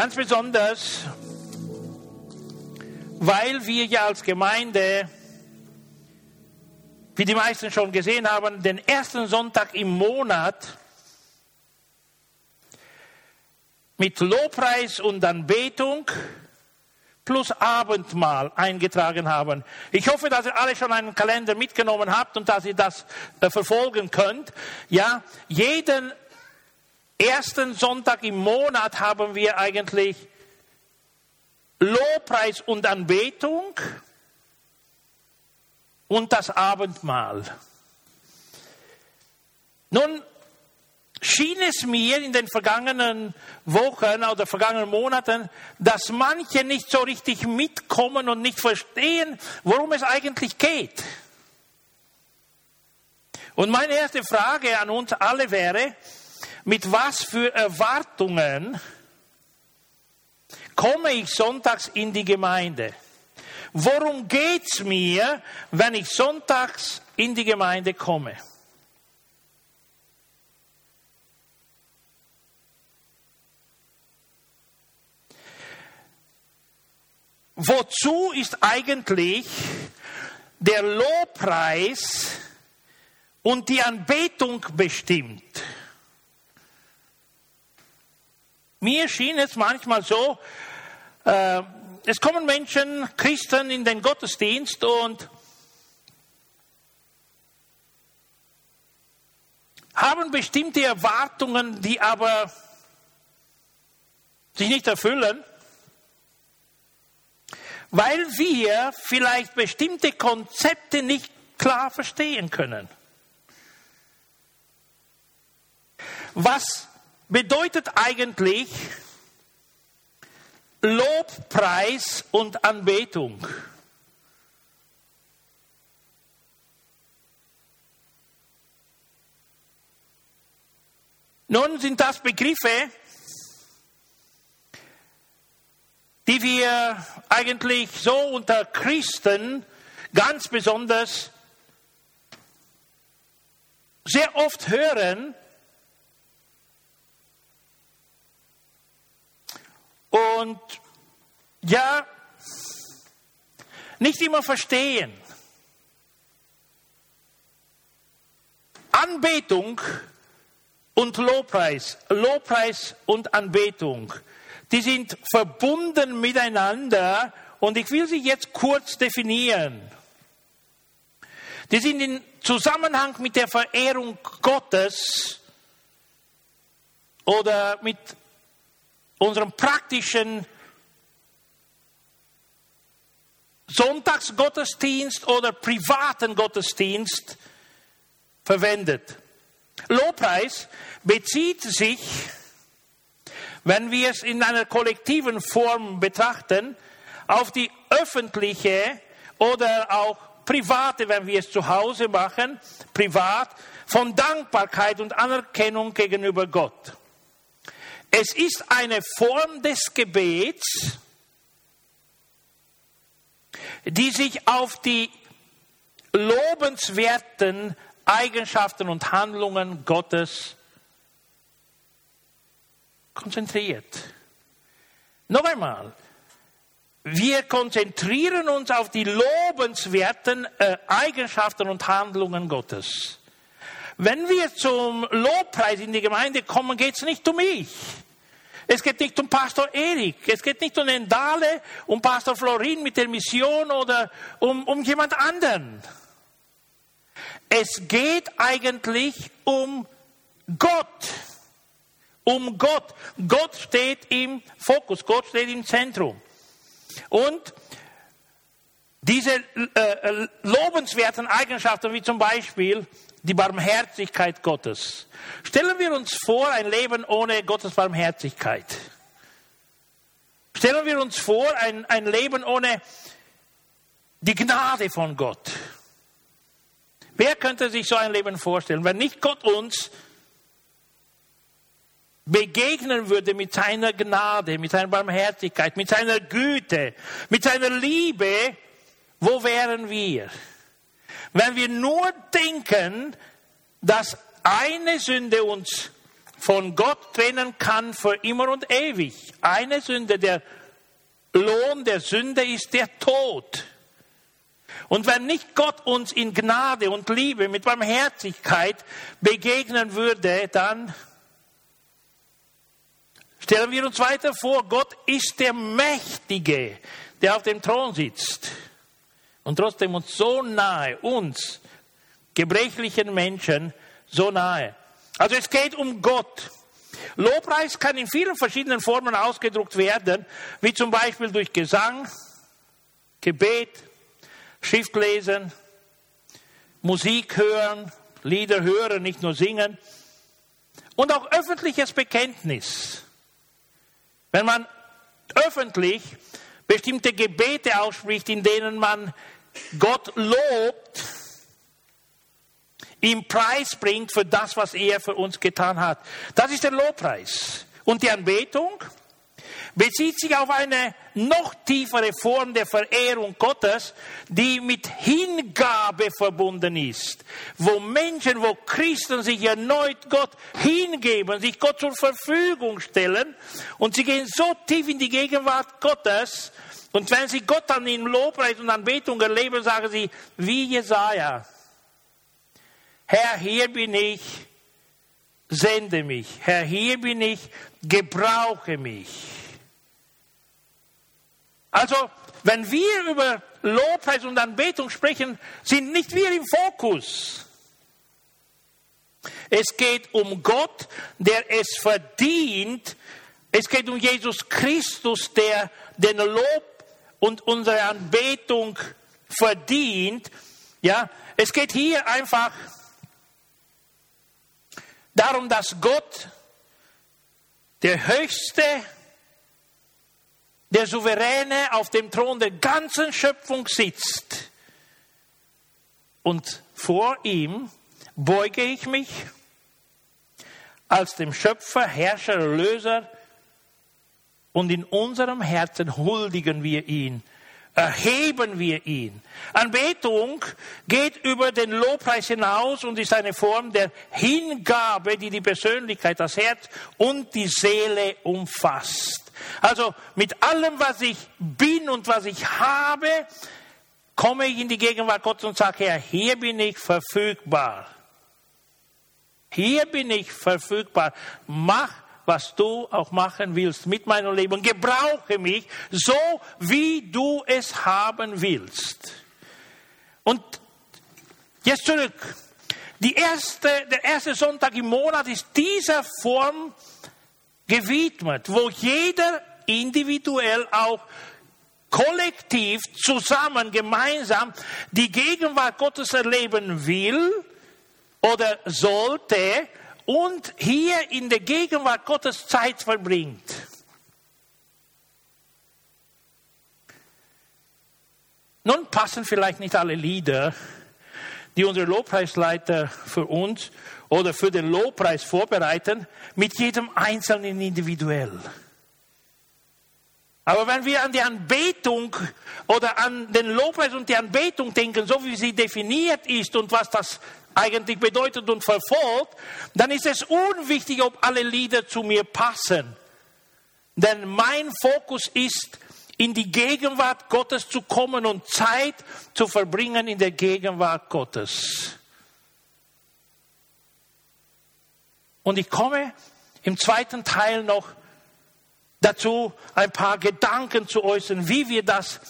Ganz besonders, weil wir ja als Gemeinde, wie die meisten schon gesehen haben, den ersten Sonntag im Monat mit Lobpreis und Anbetung plus Abendmahl eingetragen haben. Ich hoffe, dass ihr alle schon einen Kalender mitgenommen habt und dass ihr das äh, verfolgen könnt. Ja, jeden ersten Sonntag im Monat haben wir eigentlich Lobpreis und Anbetung und das Abendmahl. Nun schien es mir in den vergangenen Wochen oder vergangenen Monaten, dass manche nicht so richtig mitkommen und nicht verstehen, worum es eigentlich geht. Und meine erste Frage an uns alle wäre, mit was für Erwartungen komme ich sonntags in die Gemeinde? Worum geht es mir, wenn ich sonntags in die Gemeinde komme? Wozu ist eigentlich der Lobpreis und die Anbetung bestimmt? Mir schien es manchmal so, äh, es kommen Menschen, Christen in den Gottesdienst und haben bestimmte Erwartungen, die aber sich nicht erfüllen, weil wir vielleicht bestimmte Konzepte nicht klar verstehen können. Was bedeutet eigentlich Lobpreis und Anbetung. Nun sind das Begriffe, die wir eigentlich so unter Christen ganz besonders sehr oft hören, und ja, nicht immer verstehen. Anbetung und Lobpreis, Lobpreis und Anbetung, die sind verbunden miteinander und ich will sie jetzt kurz definieren. Die sind in Zusammenhang mit der Verehrung Gottes oder mit unserem praktischen Sonntagsgottesdienst oder privaten Gottesdienst verwendet. Lobpreis bezieht sich, wenn wir es in einer kollektiven Form betrachten, auf die öffentliche oder auch private, wenn wir es zu Hause machen, privat, von Dankbarkeit und Anerkennung gegenüber Gott. Es ist eine Form des Gebets, die sich auf die lobenswerten Eigenschaften und Handlungen Gottes konzentriert. Noch einmal, wir konzentrieren uns auf die lobenswerten äh, Eigenschaften und Handlungen Gottes. Wenn wir zum Lobpreis in die Gemeinde kommen, geht es nicht um mich. Es geht nicht um Pastor Erik, es geht nicht um den Dale, um Pastor Florin mit der Mission oder um, um jemand anderen. Es geht eigentlich um Gott. Um Gott. Gott steht im Fokus, Gott steht im Zentrum. Und diese äh, äh lobenswerten Eigenschaften, wie zum Beispiel die Barmherzigkeit Gottes. Stellen wir uns vor, ein Leben ohne Gottes Barmherzigkeit. Stellen wir uns vor, ein, ein Leben ohne die Gnade von Gott. Wer könnte sich so ein Leben vorstellen, wenn nicht Gott uns begegnen würde mit seiner Gnade, mit seiner Barmherzigkeit, mit seiner Güte, mit seiner Liebe, wo wären wir? Wenn wir nur denken, dass eine Sünde uns von Gott trennen kann für immer und ewig. Eine Sünde, der Lohn der Sünde ist der Tod. Und wenn nicht Gott uns in Gnade und Liebe mit Barmherzigkeit begegnen würde, dann stellen wir uns weiter vor, Gott ist der Mächtige, der auf dem Thron sitzt und trotzdem uns so nahe, uns, gebrechlichen Menschen, so nahe. Also es geht um Gott. Lobpreis kann in vielen verschiedenen Formen ausgedruckt werden, wie zum Beispiel durch Gesang, Gebet, Schriftlesen, Musik hören, Lieder hören, nicht nur singen und auch öffentliches Bekenntnis. Wenn man öffentlich bestimmte Gebete ausspricht, in denen man Gott lobt, ihm Preis bringt für das, was er für uns getan hat. Das ist der Lobpreis. Und die Anbetung bezieht sich auf eine noch tiefere Form der Verehrung Gottes, die mit Hingabe verbunden ist, wo Menschen, wo Christen sich erneut Gott hingeben, sich Gott zur Verfügung stellen und sie gehen so tief in die Gegenwart Gottes und wenn sie Gott dann in Lobpreis und Anbetung erleben, sagen sie, wie Jesaja, Herr, hier bin ich, sende mich. Herr, hier bin ich, gebrauche mich. Also, wenn wir über Lobpreis und Anbetung sprechen, sind nicht wir im Fokus. Es geht um Gott, der es verdient. Es geht um Jesus Christus, der den Lob und unsere Anbetung verdient. Ja, es geht hier einfach darum, dass Gott, der Höchste, der Souveräne auf dem Thron der ganzen Schöpfung sitzt. Und vor ihm beuge ich mich als dem Schöpfer, Herrscher, Löser und in unserem Herzen huldigen wir ihn erheben wir ihn. Anbetung geht über den Lobpreis hinaus und ist eine Form der Hingabe, die die Persönlichkeit, das Herz und die Seele umfasst. Also mit allem, was ich bin und was ich habe, komme ich in die Gegenwart Gottes und sage, Herr, hier bin ich verfügbar. Hier bin ich verfügbar. Mach was du auch machen willst mit meinem Leben. Gebrauche mich so, wie du es haben willst. Und jetzt zurück. Erste, der erste Sonntag im Monat ist dieser Form gewidmet, wo jeder individuell auch kollektiv, zusammen, gemeinsam die Gegenwart Gottes erleben will oder sollte und hier in der Gegenwart Gottes Zeit verbringt. Nun passen vielleicht nicht alle Lieder, die unsere Lobpreisleiter für uns oder für den Lobpreis vorbereiten, mit jedem Einzelnen individuell. Aber wenn wir an die Anbetung oder an den Lobpreis und die Anbetung denken, so wie sie definiert ist und was das eigentlich bedeutet und verfolgt, dann ist es unwichtig, ob alle Lieder zu mir passen. Denn mein Fokus ist, in die Gegenwart Gottes zu kommen und Zeit zu verbringen in der Gegenwart Gottes. Und ich komme im zweiten Teil noch dazu, ein paar Gedanken zu äußern, wie wir das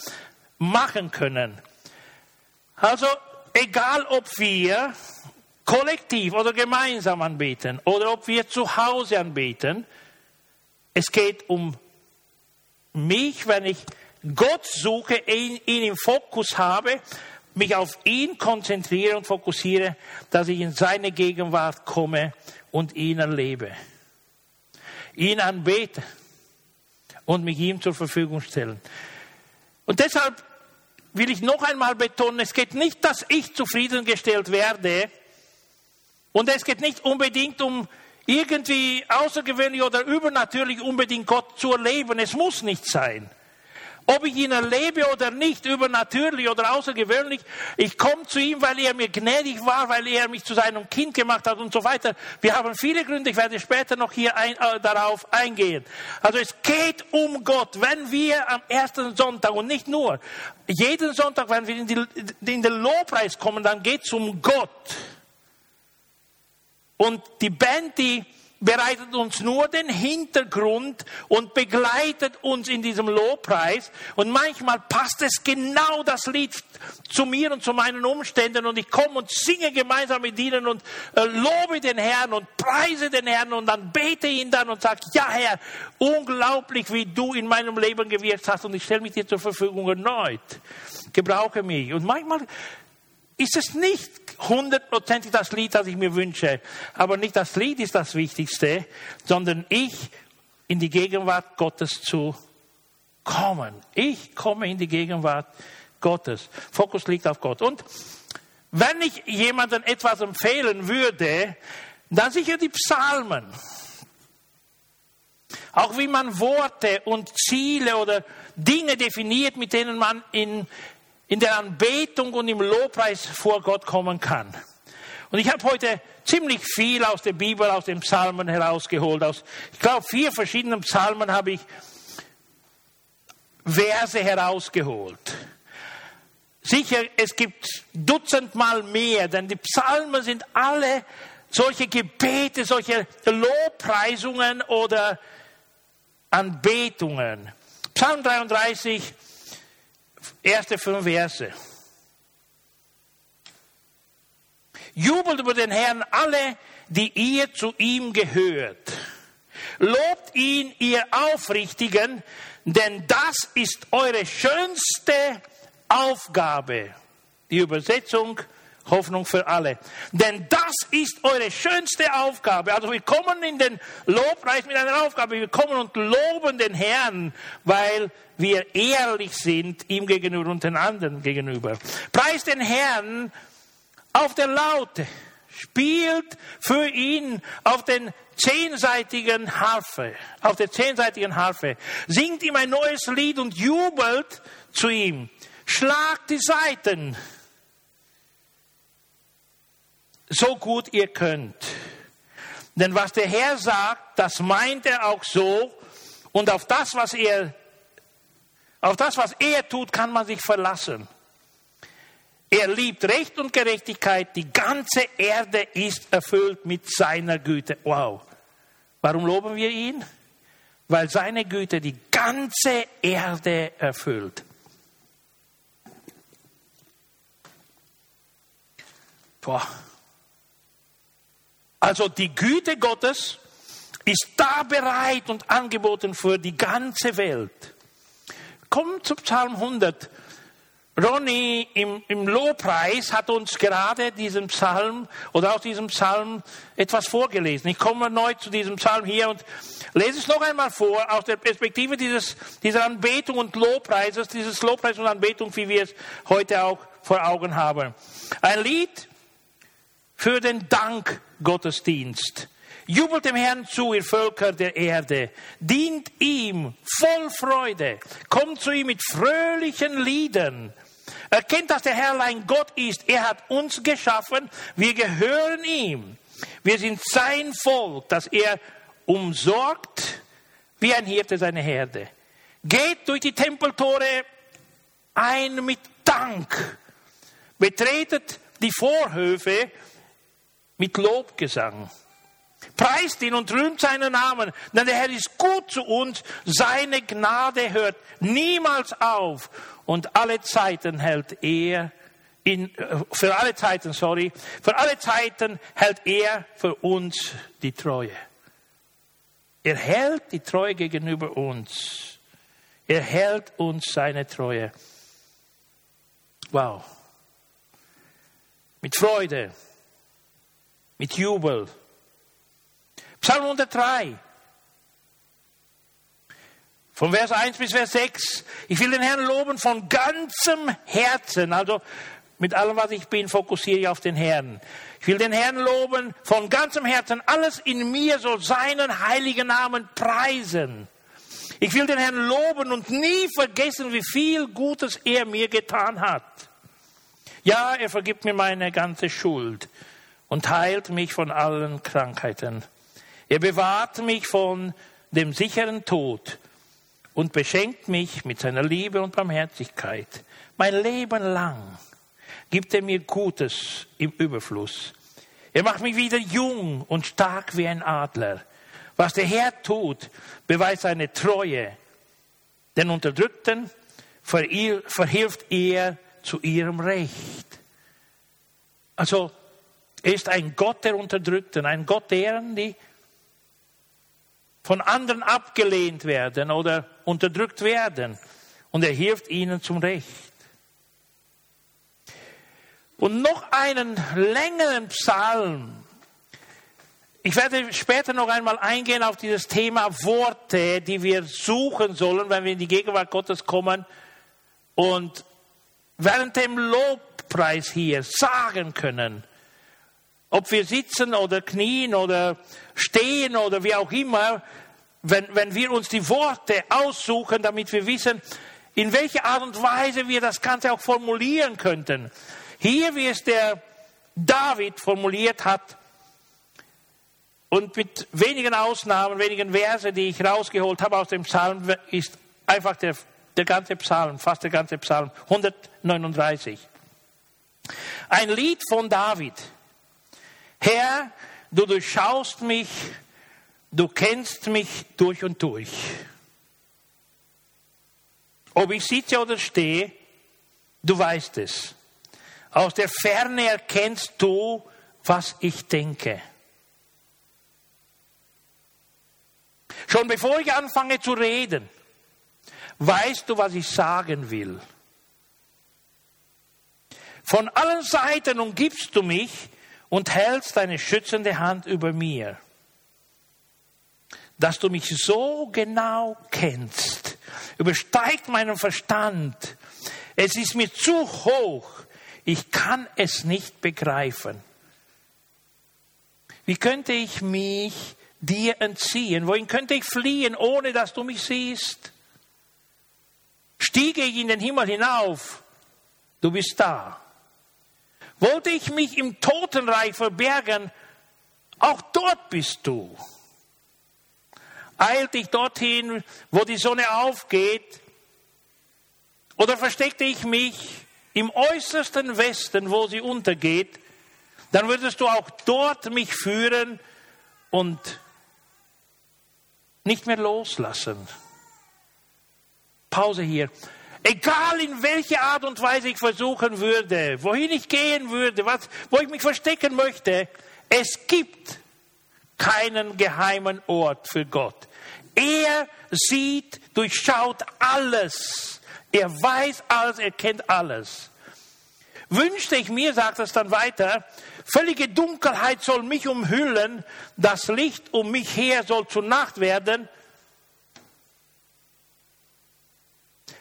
machen können. Also, egal ob wir kollektiv oder gemeinsam anbeten oder ob wir zu Hause anbeten. Es geht um mich, wenn ich Gott suche, ihn, ihn im Fokus habe, mich auf ihn konzentriere und fokussiere, dass ich in seine Gegenwart komme und ihn erlebe. Ihn anbete und mich ihm zur Verfügung stellen. Und deshalb will ich noch einmal betonen, es geht nicht, dass ich zufriedengestellt werde, und es geht nicht unbedingt um irgendwie außergewöhnlich oder übernatürlich unbedingt Gott zu erleben. Es muss nicht sein. Ob ich ihn erlebe oder nicht, übernatürlich oder außergewöhnlich, ich komme zu ihm, weil er mir gnädig war, weil er mich zu seinem Kind gemacht hat und so weiter. Wir haben viele Gründe, ich werde später noch hier ein, äh, darauf eingehen. Also es geht um Gott. Wenn wir am ersten Sonntag und nicht nur, jeden Sonntag, wenn wir in, die, in den Lobpreis kommen, dann geht es um Gott. Und die Band, die bereitet uns nur den Hintergrund und begleitet uns in diesem Lobpreis. Und manchmal passt es genau das Lied zu mir und zu meinen Umständen und ich komme und singe gemeinsam mit ihnen und äh, lobe den Herrn und preise den Herrn und dann bete ihn dann und sage, ja Herr, unglaublich, wie du in meinem Leben gewirkt hast und ich stelle mich dir zur Verfügung erneut. Gebrauche mich. Und manchmal ist es nicht hundertprozentig das Lied, das ich mir wünsche. Aber nicht das Lied ist das Wichtigste, sondern ich in die Gegenwart Gottes zu kommen. Ich komme in die Gegenwart Gottes. Fokus liegt auf Gott. Und wenn ich jemandem etwas empfehlen würde, dann sicher die Psalmen. Auch wie man Worte und Ziele oder Dinge definiert, mit denen man in in der Anbetung und im Lobpreis vor Gott kommen kann. Und ich habe heute ziemlich viel aus der Bibel, aus den Psalmen herausgeholt. Aus, ich glaube, vier verschiedenen Psalmen habe ich Verse herausgeholt. Sicher, es gibt dutzendmal mehr, denn die Psalmen sind alle solche Gebete, solche Lobpreisungen oder Anbetungen. Psalm 33, erste fünf Verse. Jubelt über den Herrn alle, die ihr zu ihm gehört. Lobt ihn, ihr Aufrichtigen, denn das ist eure schönste Aufgabe. Die Übersetzung Hoffnung für alle. Denn das ist eure schönste Aufgabe. Also wir kommen in den Lobpreis mit einer Aufgabe. Wir kommen und loben den Herrn, weil wir ehrlich sind ihm gegenüber und den anderen gegenüber. Preist den Herrn auf der Laute. Spielt für ihn auf den zehnseitigen Harfe, auf der zehnseitigen Harfe. Singt ihm ein neues Lied und jubelt zu ihm. Schlagt die Saiten so gut ihr könnt. Denn was der Herr sagt, das meint er auch so. Und auf das, was er, auf das, was er tut, kann man sich verlassen. Er liebt Recht und Gerechtigkeit. Die ganze Erde ist erfüllt mit seiner Güte. Wow. Warum loben wir ihn? Weil seine Güte die ganze Erde erfüllt. Boah. Also die Güte Gottes ist da bereit und angeboten für die ganze Welt. Kommt zu Psalm 100. Ronny im, im Lobpreis hat uns gerade diesen Psalm oder aus diesem Psalm etwas vorgelesen. Ich komme erneut zu diesem Psalm hier und lese es noch einmal vor aus der Perspektive dieses, dieser Anbetung und Lobpreises, dieses Lobpreis und Anbetung, wie wir es heute auch vor Augen haben. Ein Lied für den Dank Gottesdienst. Jubelt dem Herrn zu, ihr Völker der Erde. Dient ihm voll Freude. Kommt zu ihm mit fröhlichen Liedern. Erkennt, dass der Herr ein Gott ist. Er hat uns geschaffen. Wir gehören ihm. Wir sind sein Volk, das er umsorgt wie ein Hirte seine Herde. Geht durch die Tempeltore ein mit Dank. Betretet die Vorhöfe mit Lobgesang. Preist ihn und rühmt seinen Namen, denn der Herr ist gut zu uns. Seine Gnade hört niemals auf und alle Zeiten hält er in, für alle Zeiten, sorry, für alle Zeiten hält er für uns die Treue. Er hält die Treue gegenüber uns. Er hält uns seine Treue. Wow. Mit Freude mit Jubel. Psalm 103. Von Vers 1 bis Vers 6. Ich will den Herrn loben von ganzem Herzen. Also mit allem, was ich bin, fokussiere ich auf den Herrn. Ich will den Herrn loben von ganzem Herzen. Alles in mir soll seinen heiligen Namen preisen. Ich will den Herrn loben und nie vergessen, wie viel Gutes er mir getan hat. Ja, er vergibt mir meine ganze Schuld und heilt mich von allen Krankheiten. Er bewahrt mich von dem sicheren Tod und beschenkt mich mit seiner Liebe und Barmherzigkeit. Mein Leben lang gibt er mir Gutes im Überfluss. Er macht mich wieder jung und stark wie ein Adler. Was der Herr tut, beweist seine Treue. Den Unterdrückten verhilft er zu ihrem Recht. Also, er ist ein Gott der Unterdrückten, ein Gott deren, die von anderen abgelehnt werden oder unterdrückt werden. Und er hilft ihnen zum Recht. Und noch einen längeren Psalm. Ich werde später noch einmal eingehen auf dieses Thema Worte, die wir suchen sollen, wenn wir in die Gegenwart Gottes kommen und während dem Lobpreis hier sagen können, ob wir sitzen oder knien oder stehen oder wie auch immer, wenn, wenn wir uns die Worte aussuchen, damit wir wissen, in welcher Art und Weise wir das Ganze auch formulieren könnten. Hier, wie es der David formuliert hat, und mit wenigen Ausnahmen, wenigen Verse, die ich rausgeholt habe aus dem Psalm, ist einfach der, der ganze Psalm, fast der ganze Psalm, 139. Ein Lied von David. Herr, du durchschaust mich, du kennst mich durch und durch. Ob ich sitze oder stehe, du weißt es. Aus der Ferne erkennst du, was ich denke. Schon bevor ich anfange zu reden, weißt du, was ich sagen will. Von allen Seiten umgibst du mich und hältst deine schützende Hand über mir. Dass du mich so genau kennst, übersteigt meinen Verstand. Es ist mir zu hoch. Ich kann es nicht begreifen. Wie könnte ich mich dir entziehen? Wohin könnte ich fliehen, ohne dass du mich siehst? Stiege ich in den Himmel hinauf, du bist da. Wollte ich mich im Totenreich verbergen, auch dort bist du. Eilte ich dorthin, wo die Sonne aufgeht, oder versteckte ich mich im äußersten Westen, wo sie untergeht, dann würdest du auch dort mich führen und nicht mehr loslassen. Pause hier. Egal in welcher Art und Weise ich versuchen würde, wohin ich gehen würde, was, wo ich mich verstecken möchte, es gibt keinen geheimen Ort für Gott. Er sieht, durchschaut alles. Er weiß alles, er kennt alles. Wünschte ich mir, sagt es dann weiter, völlige Dunkelheit soll mich umhüllen, das Licht um mich her soll zur Nacht werden.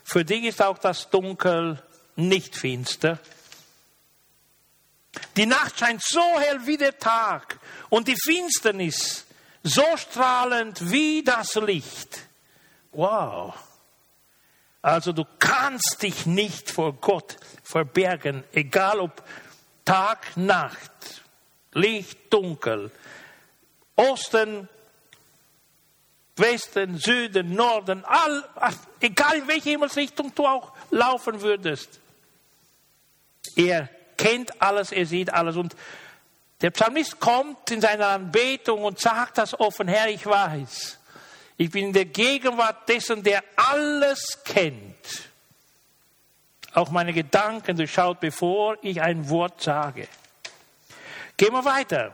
Für dich ist auch das Dunkel nicht finster. Die Nacht scheint so hell wie der Tag und die Finsternis so strahlend wie das Licht. Wow. Also du kannst dich nicht vor Gott verbergen, egal ob Tag, Nacht, Licht, Dunkel, Osten, Westen, Süden, Norden, all, egal in welche Himmelsrichtung du auch laufen würdest. Er kennt alles, er sieht alles. Und der Psalmist kommt in seiner Anbetung und sagt das offen, Herr, ich weiß, ich bin in der Gegenwart dessen, der alles kennt. Auch meine Gedanken durchschaut, bevor ich ein Wort sage. Gehen wir weiter.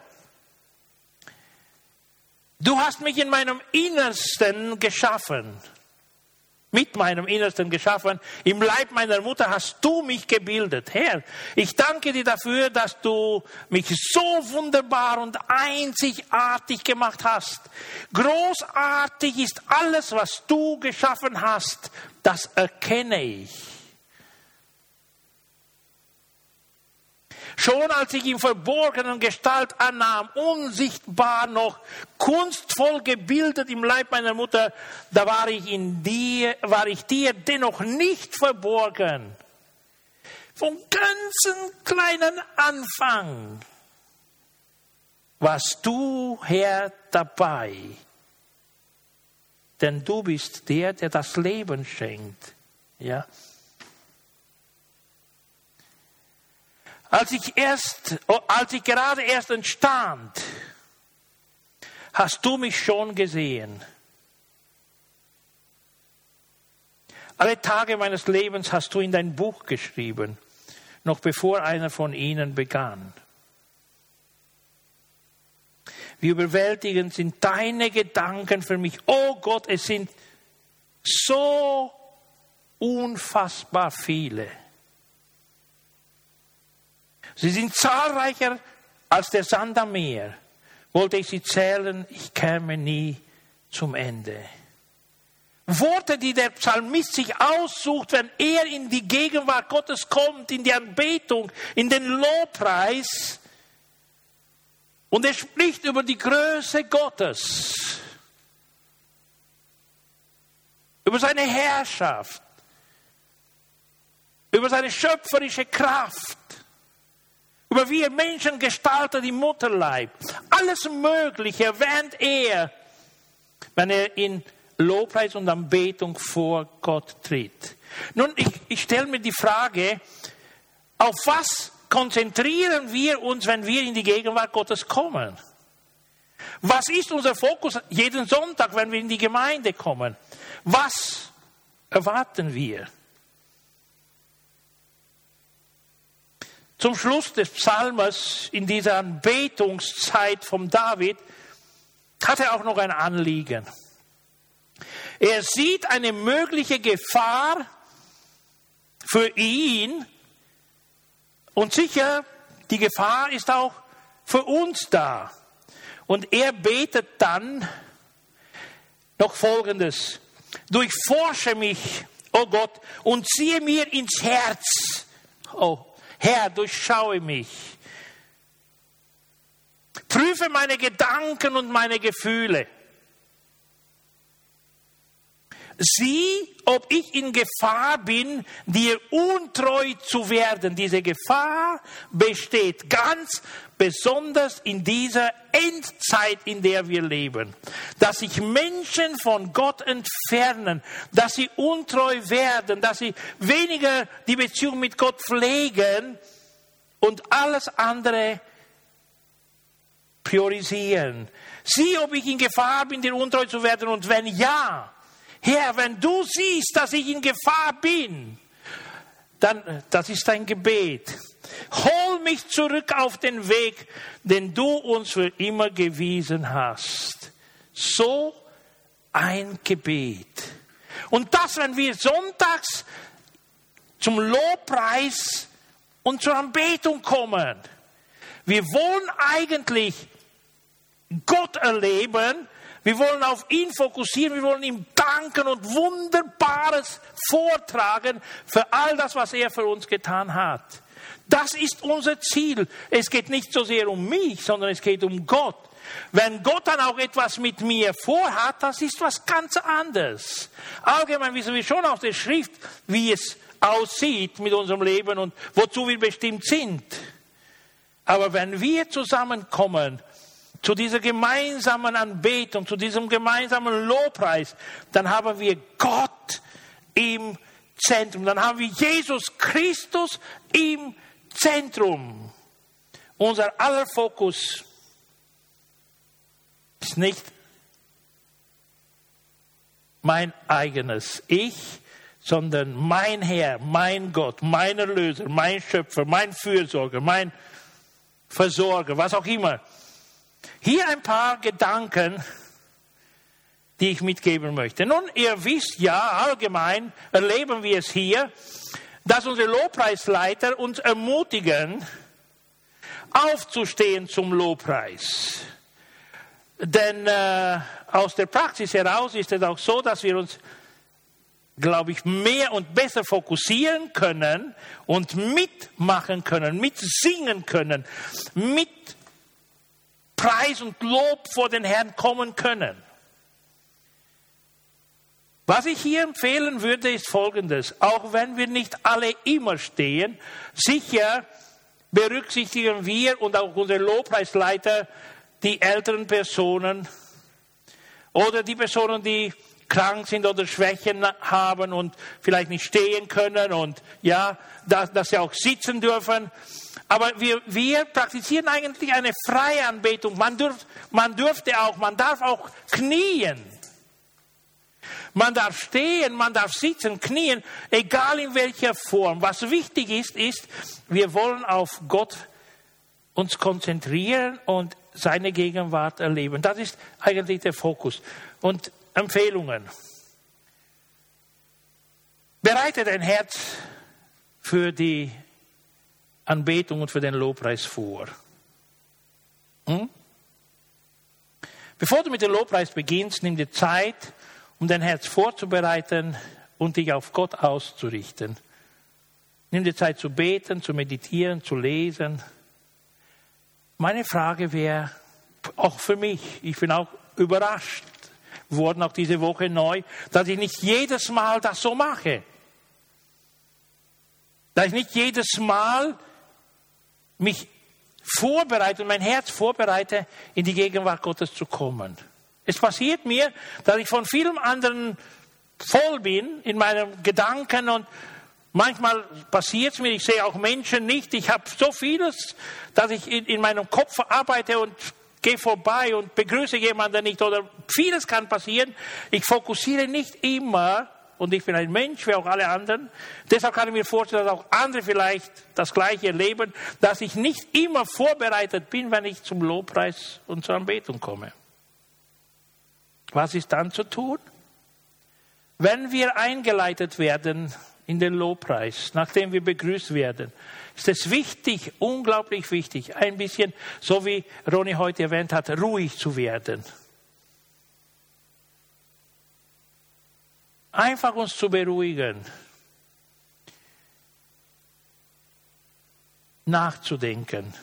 Du hast mich in meinem Innersten geschaffen mit meinem Innersten geschaffen. Im Leib meiner Mutter hast du mich gebildet. Herr, ich danke dir dafür, dass du mich so wunderbar und einzigartig gemacht hast. Großartig ist alles, was du geschaffen hast. Das erkenne ich. Schon als ich in verborgenen Gestalt annahm, unsichtbar noch, kunstvoll gebildet im Leib meiner Mutter, da war ich in dir, war ich dir dennoch nicht verborgen. Vom ganzen kleinen Anfang warst du, Herr, dabei. Denn du bist der, der das Leben schenkt. Ja. Als ich erst, als ich gerade erst entstand, hast du mich schon gesehen. Alle Tage meines Lebens hast du in dein Buch geschrieben, noch bevor einer von ihnen begann. Wie überwältigend sind deine Gedanken für mich. Oh Gott, es sind so unfassbar viele. Sie sind zahlreicher als der Sand am Meer. Wollte ich sie zählen, ich käme nie zum Ende. Worte, die der Psalmist sich aussucht, wenn er in die Gegenwart Gottes kommt, in die Anbetung, in den Lobpreis. Und er spricht über die Größe Gottes, über seine Herrschaft, über seine schöpferische Kraft über wie Menschen gestaltet im Mutterleib. Alles Mögliche erwähnt er, wenn er in Lobpreis und Anbetung vor Gott tritt. Nun, ich, ich stelle mir die Frage, auf was konzentrieren wir uns, wenn wir in die Gegenwart Gottes kommen? Was ist unser Fokus jeden Sonntag, wenn wir in die Gemeinde kommen? Was erwarten wir? Zum Schluss des Psalmes in dieser Anbetungszeit von David hat er auch noch ein Anliegen. Er sieht eine mögliche Gefahr für ihn und sicher, die Gefahr ist auch für uns da. Und er betet dann noch Folgendes. Durchforsche mich, oh Gott, und ziehe mir ins Herz. Oh, Herr, durchschaue mich. Prüfe meine Gedanken und meine Gefühle. Sieh, ob ich in Gefahr bin, dir untreu zu werden. Diese Gefahr besteht ganz besonders in dieser Endzeit, in der wir leben. Dass sich Menschen von Gott entfernen, dass sie untreu werden, dass sie weniger die Beziehung mit Gott pflegen und alles andere priorisieren. Sieh, ob ich in Gefahr bin, dir untreu zu werden und wenn ja, Herr, wenn du siehst, dass ich in Gefahr bin, dann, das ist dein Gebet. Hol mich zurück auf den Weg, den du uns für immer gewiesen hast. So ein Gebet. Und das, wenn wir sonntags zum Lobpreis und zur Anbetung kommen. Wir wollen eigentlich Gott erleben, wir wollen auf ihn fokussieren, wir wollen ihm danken und Wunderbares vortragen für all das, was er für uns getan hat. Das ist unser Ziel. Es geht nicht so sehr um mich, sondern es geht um Gott. Wenn Gott dann auch etwas mit mir vorhat, das ist was ganz anderes. Allgemein wissen wir schon aus der Schrift, wie es aussieht mit unserem Leben und wozu wir bestimmt sind. Aber wenn wir zusammenkommen zu dieser gemeinsamen Anbetung, zu diesem gemeinsamen Lobpreis, dann haben wir Gott im Zentrum, dann haben wir Jesus Christus im Zentrum. Unser aller Fokus ist nicht mein eigenes Ich, sondern mein Herr, mein Gott, mein Erlöser, mein Schöpfer, mein Fürsorger, mein Versorger, was auch immer. Hier ein paar Gedanken, die ich mitgeben möchte. Nun, ihr wisst ja, allgemein erleben wir es hier, dass unsere Lobpreisleiter uns ermutigen, aufzustehen zum Lobpreis. Denn äh, aus der Praxis heraus ist es auch so, dass wir uns glaube ich, mehr und besser fokussieren können und mitmachen können, mitsingen können, mit Preis und Lob vor den Herrn kommen können. Was ich hier empfehlen würde, ist Folgendes. Auch wenn wir nicht alle immer stehen, sicher berücksichtigen wir und auch unsere Lobpreisleiter die älteren Personen oder die Personen, die krank sind oder Schwächen haben und vielleicht nicht stehen können und ja, dass, dass sie auch sitzen dürfen. Aber wir, wir praktizieren eigentlich eine freie Anbetung. Man, dürf, man dürfte auch, man darf auch knien. Man darf stehen, man darf sitzen, knien, egal in welcher Form. Was wichtig ist, ist, wir wollen auf Gott uns konzentrieren und seine Gegenwart erleben. Das ist eigentlich der Fokus. Und Empfehlungen. Bereite dein Herz für die Anbetung und für den Lobpreis vor. Hm? Bevor du mit dem Lobpreis beginnst, nimm dir Zeit, um dein Herz vorzubereiten und dich auf Gott auszurichten. Nimm dir Zeit zu beten, zu meditieren, zu lesen. Meine Frage wäre, auch für mich, ich bin auch überrascht worden, auch diese Woche neu, dass ich nicht jedes Mal das so mache. Dass ich nicht jedes Mal mich vorbereite und mein Herz vorbereite, in die Gegenwart Gottes zu kommen. Es passiert mir, dass ich von vielen anderen voll bin in meinen Gedanken und manchmal passiert es mir, ich sehe auch Menschen nicht, ich habe so vieles, dass ich in, in meinem Kopf arbeite und gehe vorbei und begrüße jemanden nicht oder vieles kann passieren. Ich fokussiere nicht immer und ich bin ein Mensch wie auch alle anderen. Deshalb kann ich mir vorstellen, dass auch andere vielleicht das Gleiche erleben, dass ich nicht immer vorbereitet bin, wenn ich zum Lobpreis und zur Anbetung komme. Was ist dann zu tun? Wenn wir eingeleitet werden in den Lobpreis, nachdem wir begrüßt werden, ist es wichtig, unglaublich wichtig, ein bisschen, so wie Ronny heute erwähnt hat, ruhig zu werden. Einfach uns zu beruhigen, nachzudenken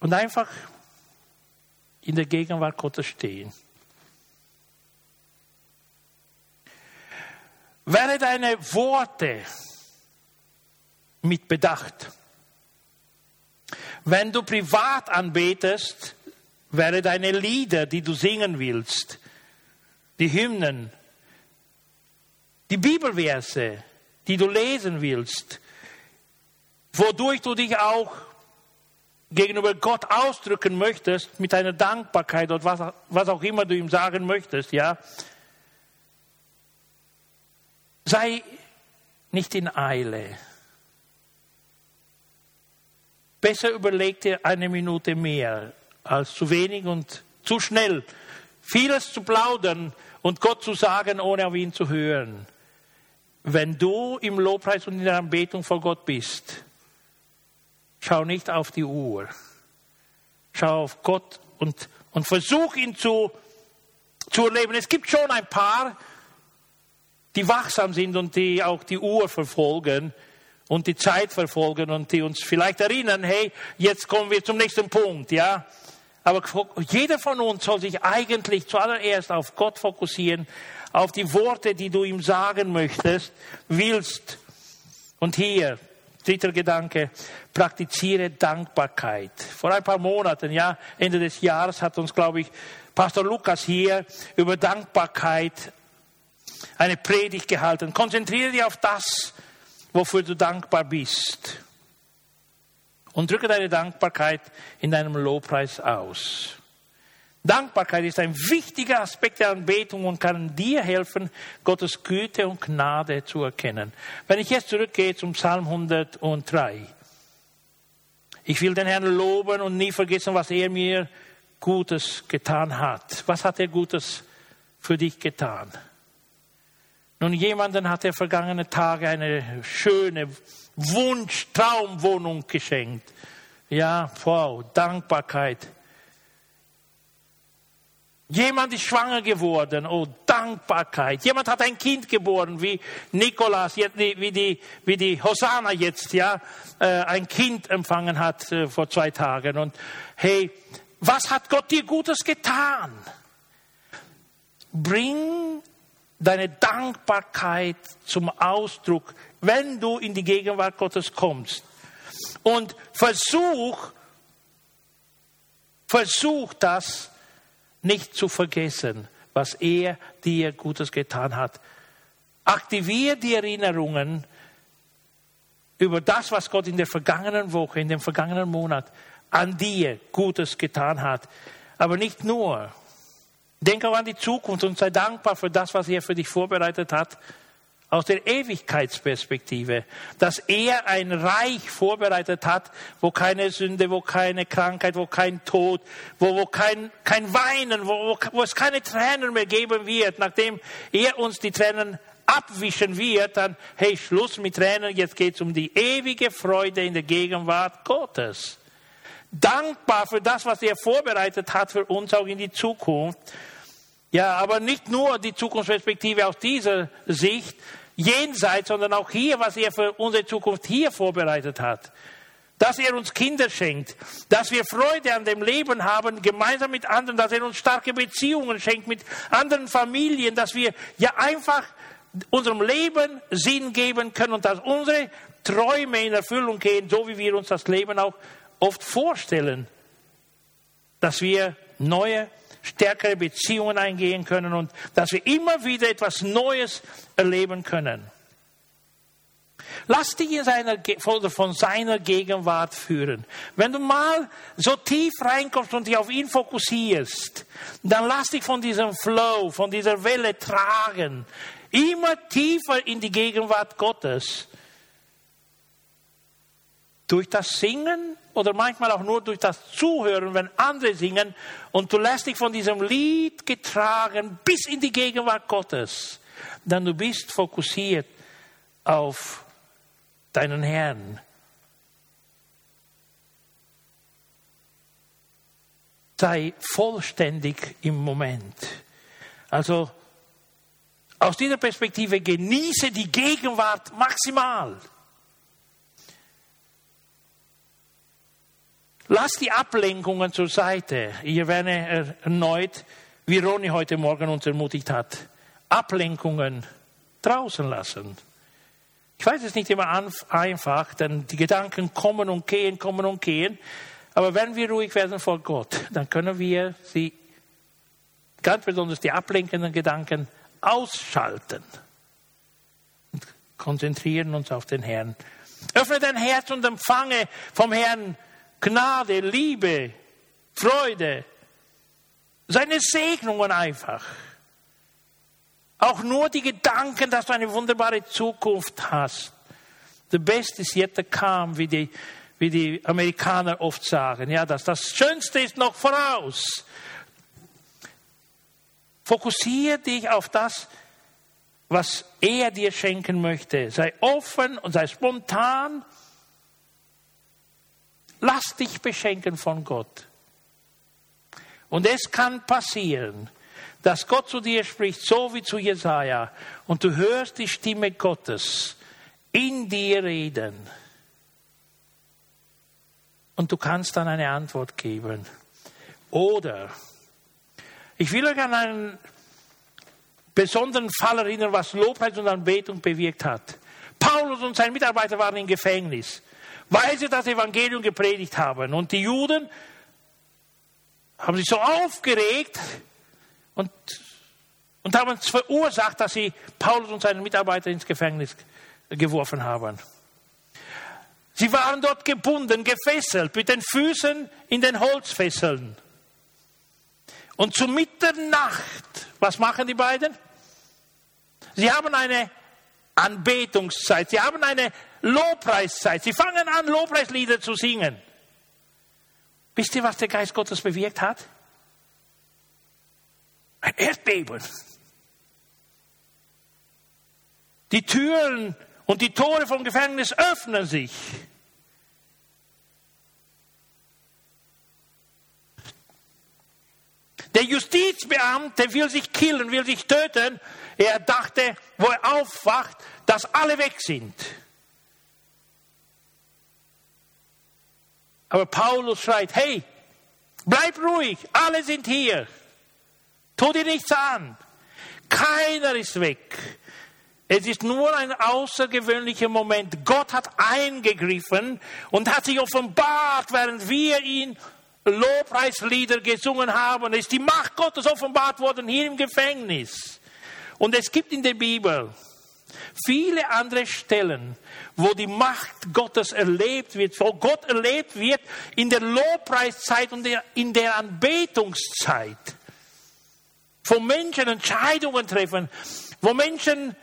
und einfach in der Gegenwart Gottes stehen. Wäre deine Worte mit Bedacht. Wenn du privat anbetest, wäre deine Lieder, die du singen willst, die Hymnen, die Bibelverse, die du lesen willst, wodurch du dich auch gegenüber Gott ausdrücken möchtest, mit deiner Dankbarkeit oder was, was auch immer du ihm sagen möchtest, ja, sei nicht in Eile. Besser überleg dir eine Minute mehr als zu wenig und zu schnell. Vieles zu plaudern und Gott zu sagen, ohne auf ihn zu hören. Wenn du im Lobpreis und in der Anbetung vor Gott bist, schau nicht auf die Uhr. Schau auf Gott und, und versuch ihn zu, zu erleben. Es gibt schon ein paar, die wachsam sind und die auch die Uhr verfolgen und die Zeit verfolgen und die uns vielleicht erinnern, hey, jetzt kommen wir zum nächsten Punkt, ja. Aber jeder von uns soll sich eigentlich zuallererst auf Gott fokussieren, auf die Worte, die du ihm sagen möchtest, willst. Und hier, dritter Gedanke, praktiziere Dankbarkeit. Vor ein paar Monaten, ja, Ende des Jahres hat uns, glaube ich, Pastor Lukas hier über Dankbarkeit eine Predigt gehalten. Konzentriere dich auf das, wofür du dankbar bist. Und drücke deine Dankbarkeit in deinem Lobpreis aus. Dankbarkeit ist ein wichtiger Aspekt der Anbetung und kann dir helfen, Gottes Güte und Gnade zu erkennen. Wenn ich jetzt zurückgehe zum Psalm 103. Ich will den Herrn loben und nie vergessen, was er mir Gutes getan hat. Was hat er Gutes für dich getan? Nun, jemanden hat er vergangene Tage eine schöne Wunsch, Traumwohnung geschenkt. Ja, wow, Dankbarkeit. Jemand ist schwanger geworden, oh Dankbarkeit. Jemand hat ein Kind geboren, wie Nikolas, wie die, wie die Hosanna jetzt, ja, äh, ein Kind empfangen hat äh, vor zwei Tagen. Und hey, was hat Gott dir Gutes getan? Bring deine Dankbarkeit zum Ausdruck, wenn du in die Gegenwart Gottes kommst. Und versuch, versuch das nicht zu vergessen, was er dir Gutes getan hat. Aktiviere die Erinnerungen über das, was Gott in der vergangenen Woche, in dem vergangenen Monat an dir Gutes getan hat. Aber nicht nur. Denk auch an die Zukunft und sei dankbar für das, was er für dich vorbereitet hat aus der Ewigkeitsperspektive, dass er ein Reich vorbereitet hat, wo keine Sünde, wo keine Krankheit, wo kein Tod, wo, wo kein, kein Weinen, wo, wo es keine Tränen mehr geben wird, nachdem er uns die Tränen abwischen wird, dann, hey, Schluss mit Tränen, jetzt geht es um die ewige Freude in der Gegenwart Gottes. Dankbar für das, was er vorbereitet hat für uns auch in die Zukunft. Ja, aber nicht nur die Zukunftsperspektive aus dieser Sicht, jenseits, sondern auch hier, was er für unsere Zukunft hier vorbereitet hat. Dass er uns Kinder schenkt, dass wir Freude an dem Leben haben, gemeinsam mit anderen, dass er uns starke Beziehungen schenkt mit anderen Familien, dass wir ja einfach unserem Leben Sinn geben können und dass unsere Träume in Erfüllung gehen, so wie wir uns das Leben auch oft vorstellen. Dass wir neue stärkere Beziehungen eingehen können und dass wir immer wieder etwas Neues erleben können. Lass dich in seiner, von seiner Gegenwart führen. Wenn du mal so tief reinkommst und dich auf ihn fokussierst, dann lass dich von diesem Flow, von dieser Welle tragen. Immer tiefer in die Gegenwart Gottes. Durch das Singen oder manchmal auch nur durch das Zuhören, wenn andere singen und du lässt dich von diesem Lied getragen bis in die Gegenwart Gottes, dann du bist fokussiert auf deinen Herrn. Sei vollständig im Moment. Also aus dieser Perspektive genieße die Gegenwart maximal. Lass die Ablenkungen zur Seite. Ich werde erneut, wie Ronny heute Morgen uns ermutigt hat, Ablenkungen draußen lassen. Ich weiß es nicht immer einfach, denn die Gedanken kommen und gehen, kommen und gehen. Aber wenn wir ruhig werden vor Gott, dann können wir sie, ganz besonders die ablenkenden Gedanken, ausschalten und konzentrieren uns auf den Herrn. Öffne dein Herz und empfange vom Herrn Gnade, Liebe, Freude, seine Segnungen einfach. Auch nur die Gedanken, dass du eine wunderbare Zukunft hast. The best is yet to come, wie die, wie die Amerikaner oft sagen. Ja, dass das Schönste ist noch voraus. Fokussiere dich auf das, was er dir schenken möchte. Sei offen und sei spontan Lass dich beschenken von Gott. Und es kann passieren, dass Gott zu dir spricht, so wie zu Jesaja, und du hörst die Stimme Gottes in dir reden. Und du kannst dann eine Antwort geben. Oder, ich will euch an einen besonderen Fall erinnern, was Lobpreis und Anbetung bewirkt hat. Paulus und sein Mitarbeiter waren im Gefängnis weil sie das Evangelium gepredigt haben. Und die Juden haben sich so aufgeregt und, und haben es verursacht, dass sie Paulus und seinen Mitarbeiter ins Gefängnis geworfen haben. Sie waren dort gebunden, gefesselt, mit den Füßen in den Holzfesseln. Und zu Mitternacht, was machen die beiden? Sie haben eine Anbetungszeit, sie haben eine Lobpreiszeit. Sie fangen an, Lobpreislieder zu singen. Wisst ihr, was der Geist Gottes bewirkt hat? Ein Erdbeben. Die Türen und die Tore vom Gefängnis öffnen sich. Der Justizbeamte will sich killen, will sich töten. Er dachte, wo er aufwacht, dass alle weg sind. Aber Paulus schreit, hey, bleib ruhig, alle sind hier. Tu dir nichts an. Keiner ist weg. Es ist nur ein außergewöhnlicher Moment. Gott hat eingegriffen und hat sich offenbart, während wir ihn Lobpreislieder gesungen haben. Es ist die Macht Gottes offenbart worden hier im Gefängnis. Und es gibt in der Bibel viele andere Stellen, wo die Macht Gottes erlebt wird, wo Gott erlebt wird in der Lobpreiszeit und in der Anbetungszeit. Wo Menschen Entscheidungen treffen, wo Menschen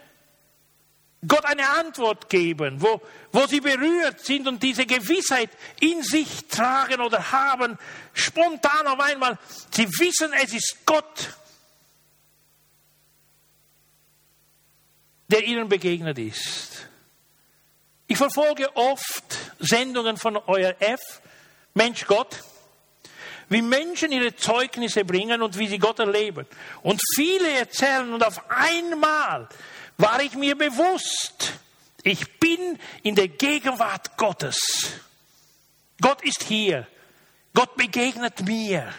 Gott eine Antwort geben, wo, wo sie berührt sind und diese Gewissheit in sich tragen oder haben, spontan auf einmal, sie wissen, es ist Gott, der ihnen begegnet ist. Ich verfolge oft Sendungen von ORF, Mensch Gott, wie Menschen ihre Zeugnisse bringen und wie sie Gott erleben. Und viele erzählen und auf einmal war ich mir bewusst, ich bin in der Gegenwart Gottes. Gott ist hier. Gott begegnet mir.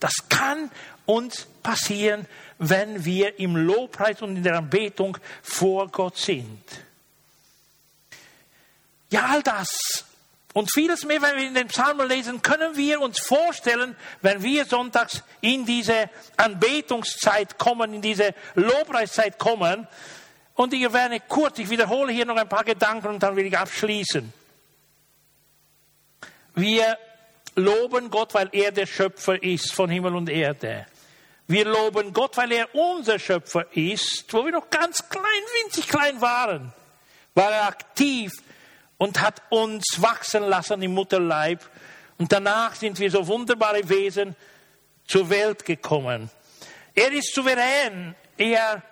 Das kann uns passieren, wenn wir im Lobpreis und in der Anbetung vor Gott sind. Ja, all das und vieles mehr, wenn wir in den Psalmen lesen, können wir uns vorstellen, wenn wir sonntags in diese Anbetungszeit kommen, in diese Lobpreiszeit kommen, und ich werde kurz, ich wiederhole hier noch ein paar Gedanken und dann will ich abschließen. Wir loben Gott, weil er der Schöpfer ist von Himmel und Erde. Wir loben Gott, weil er unser Schöpfer ist, wo wir noch ganz klein, winzig klein waren. War er aktiv und hat uns wachsen lassen im Mutterleib. Und danach sind wir so wunderbare Wesen zur Welt gekommen. Er ist souverän. Er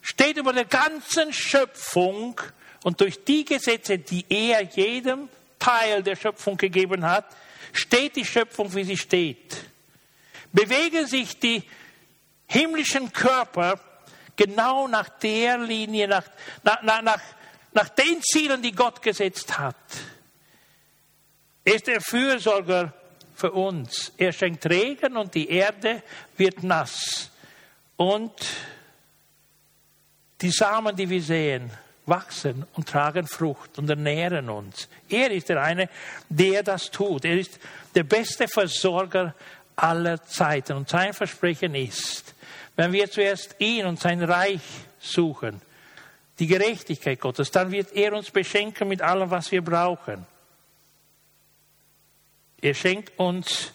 steht über der ganzen Schöpfung und durch die Gesetze, die er jedem Teil der Schöpfung gegeben hat, steht die Schöpfung, wie sie steht. Bewegen sich die himmlischen Körper genau nach der Linie, nach, nach, nach, nach den Zielen, die Gott gesetzt hat. Er ist der Fürsorger für uns. Er schenkt Regen und die Erde wird nass. Und die Samen, die wir sehen, wachsen und tragen Frucht und ernähren uns. Er ist der eine, der das tut. Er ist der beste Versorger aller Zeiten. Und sein Versprechen ist, wenn wir zuerst ihn und sein Reich suchen, die Gerechtigkeit Gottes, dann wird er uns beschenken mit allem, was wir brauchen. Er schenkt uns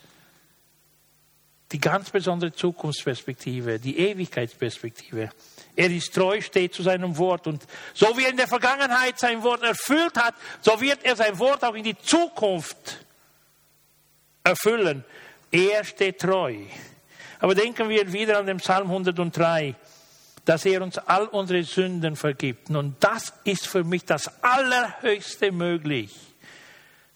die ganz besondere Zukunftsperspektive, die Ewigkeitsperspektive. Er ist treu, steht zu seinem Wort. Und so wie er in der Vergangenheit sein Wort erfüllt hat, so wird er sein Wort auch in die Zukunft erfüllen. Er steht treu. Aber denken wir wieder an den Psalm 103, dass er uns all unsere Sünden vergibt. Und das ist für mich das Allerhöchste möglich.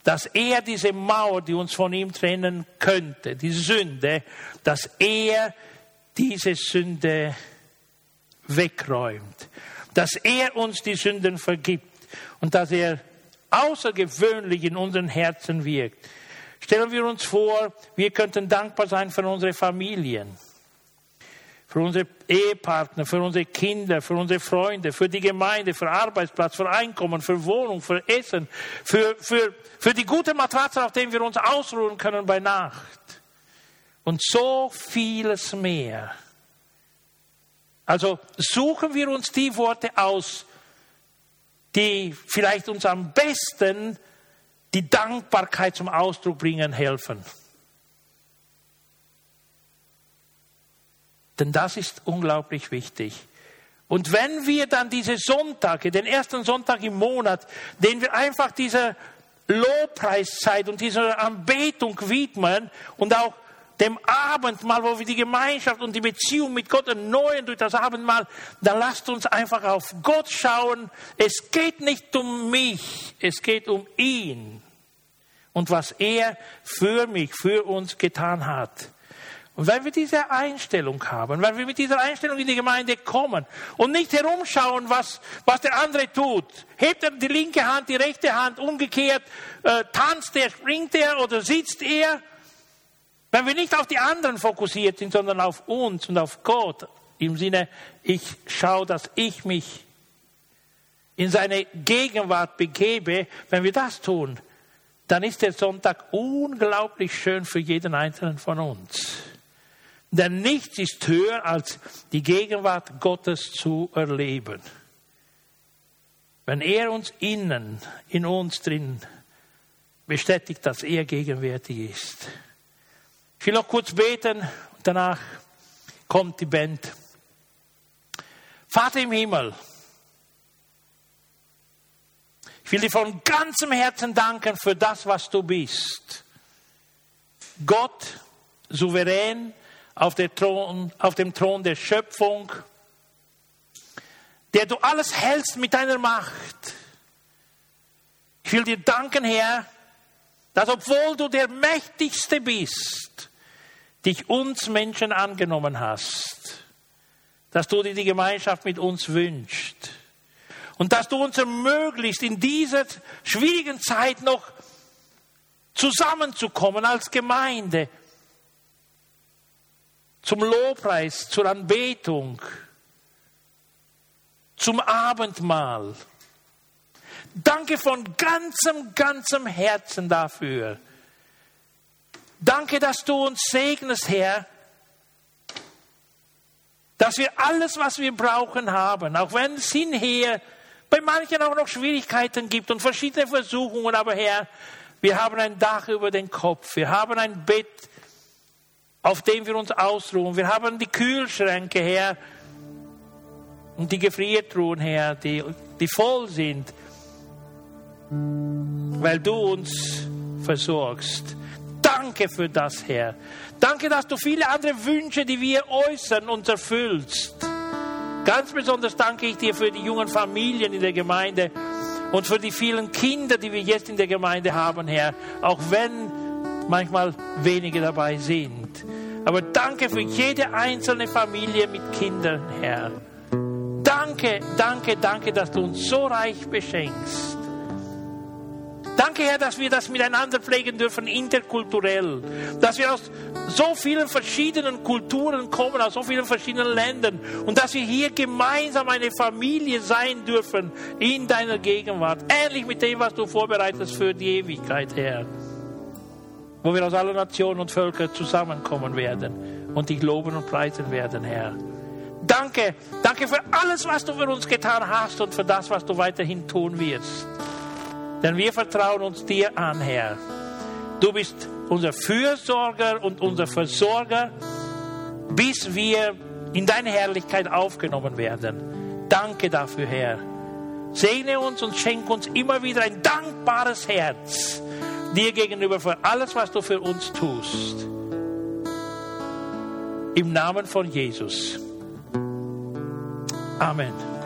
Dass er diese Mauer, die uns von ihm trennen könnte, die Sünde, dass er diese Sünde wegräumt, dass er uns die Sünden vergibt und dass er außergewöhnlich in unseren Herzen wirkt. Stellen wir uns vor, wir könnten dankbar sein für unsere Familien, für unsere Ehepartner, für unsere Kinder, für unsere Freunde, für die Gemeinde, für Arbeitsplatz, für Einkommen, für Wohnung, für Essen, für, für, für die gute Matratze, auf der wir uns ausruhen können bei Nacht. Und so vieles mehr. Also suchen wir uns die Worte aus, die vielleicht uns am besten die Dankbarkeit zum Ausdruck bringen helfen. Denn das ist unglaublich wichtig. Und wenn wir dann diese Sonntage, den ersten Sonntag im Monat, den wir einfach dieser Lobpreiszeit und dieser Anbetung widmen und auch dem Abendmahl, wo wir die Gemeinschaft und die Beziehung mit Gott erneuern durch das Abendmahl, dann lasst uns einfach auf Gott schauen. Es geht nicht um mich, es geht um ihn und was er für mich, für uns getan hat. Und wenn wir diese Einstellung haben, wenn wir mit dieser Einstellung in die Gemeinde kommen und nicht herumschauen, was, was der andere tut, hebt er die linke Hand, die rechte Hand umgekehrt, äh, tanzt er, springt er oder sitzt er, wenn wir nicht auf die anderen fokussiert sind, sondern auf uns und auf Gott, im Sinne, ich schaue, dass ich mich in seine Gegenwart begebe, wenn wir das tun, dann ist der Sonntag unglaublich schön für jeden Einzelnen von uns. Denn nichts ist höher als die Gegenwart Gottes zu erleben. Wenn er uns innen, in uns drin bestätigt, dass er gegenwärtig ist. Ich will noch kurz beten und danach kommt die Band. Vater im Himmel, ich will dir von ganzem Herzen danken für das, was du bist. Gott, souverän auf, Thron, auf dem Thron der Schöpfung, der du alles hältst mit deiner Macht. Ich will dir danken, Herr, dass obwohl du der Mächtigste bist, dich uns Menschen angenommen hast, dass du dir die Gemeinschaft mit uns wünschst und dass du uns ermöglicht, in dieser schwierigen Zeit noch zusammenzukommen als Gemeinde zum Lobpreis, zur Anbetung, zum Abendmahl. Danke von ganzem, ganzem Herzen dafür. Danke, dass du uns segnest, Herr, dass wir alles, was wir brauchen, haben, auch wenn es hinher bei manchen auch noch Schwierigkeiten gibt und verschiedene Versuchungen, aber Herr, wir haben ein Dach über den Kopf, wir haben ein Bett, auf dem wir uns ausruhen, wir haben die Kühlschränke, Herr, und die Gefriertruhen, Herr, die, die voll sind, weil du uns versorgst. Danke für das, Herr. Danke, dass du viele andere Wünsche, die wir äußern, uns erfüllst. Ganz besonders danke ich dir für die jungen Familien in der Gemeinde und für die vielen Kinder, die wir jetzt in der Gemeinde haben, Herr, auch wenn manchmal wenige dabei sind. Aber danke für jede einzelne Familie mit Kindern, Herr. Danke, danke, danke, dass du uns so reich beschenkst. Danke, Herr, dass wir das miteinander pflegen dürfen, interkulturell. Dass wir aus so vielen verschiedenen Kulturen kommen, aus so vielen verschiedenen Ländern. Und dass wir hier gemeinsam eine Familie sein dürfen in deiner Gegenwart. Ähnlich mit dem, was du vorbereitest für die Ewigkeit, Herr. Wo wir aus allen Nationen und Völkern zusammenkommen werden und dich loben und preisen werden, Herr. Danke, danke für alles, was du für uns getan hast und für das, was du weiterhin tun wirst. Denn wir vertrauen uns dir an, Herr. Du bist unser Fürsorger und unser Versorger, bis wir in deine Herrlichkeit aufgenommen werden. Danke dafür, Herr. Segne uns und schenke uns immer wieder ein dankbares Herz dir gegenüber für alles, was du für uns tust. Im Namen von Jesus. Amen.